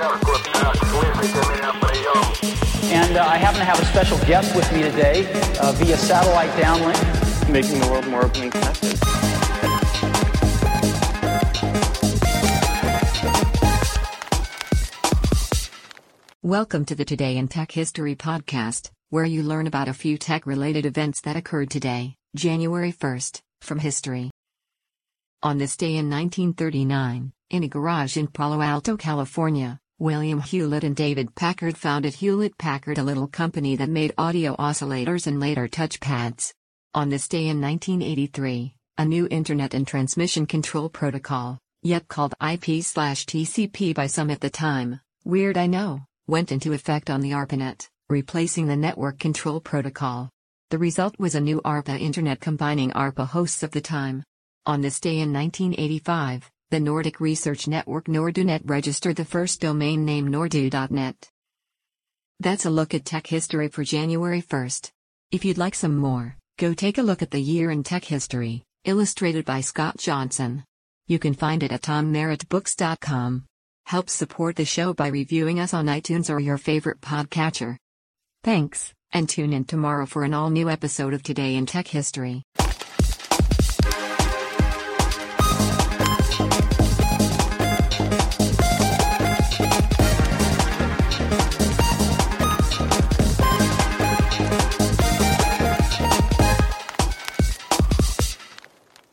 And uh, I happen to have a special guest with me today uh, via satellite downlink. Making the world more open and connected. Welcome to the Today in Tech History podcast, where you learn about a few tech related events that occurred today, January 1st, from history. On this day in 1939, in a garage in Palo Alto, California, William Hewlett and David Packard founded Hewlett Packard, a little company that made audio oscillators and later touchpads. On this day in 1983, a new Internet and Transmission Control Protocol, yet called IP/TCP by some at the time, weird I know, went into effect on the ARPANET, replacing the Network Control Protocol. The result was a new ARPA Internet combining ARPA hosts of the time. On this day in 1985, the Nordic research network Nordunet registered the first domain name nordu.net. That's a look at tech history for January 1st. If you'd like some more, go take a look at the year in tech history, illustrated by Scott Johnson. You can find it at tommerrittbooks.com. Help support the show by reviewing us on iTunes or your favorite podcatcher. Thanks, and tune in tomorrow for an all new episode of Today in Tech History.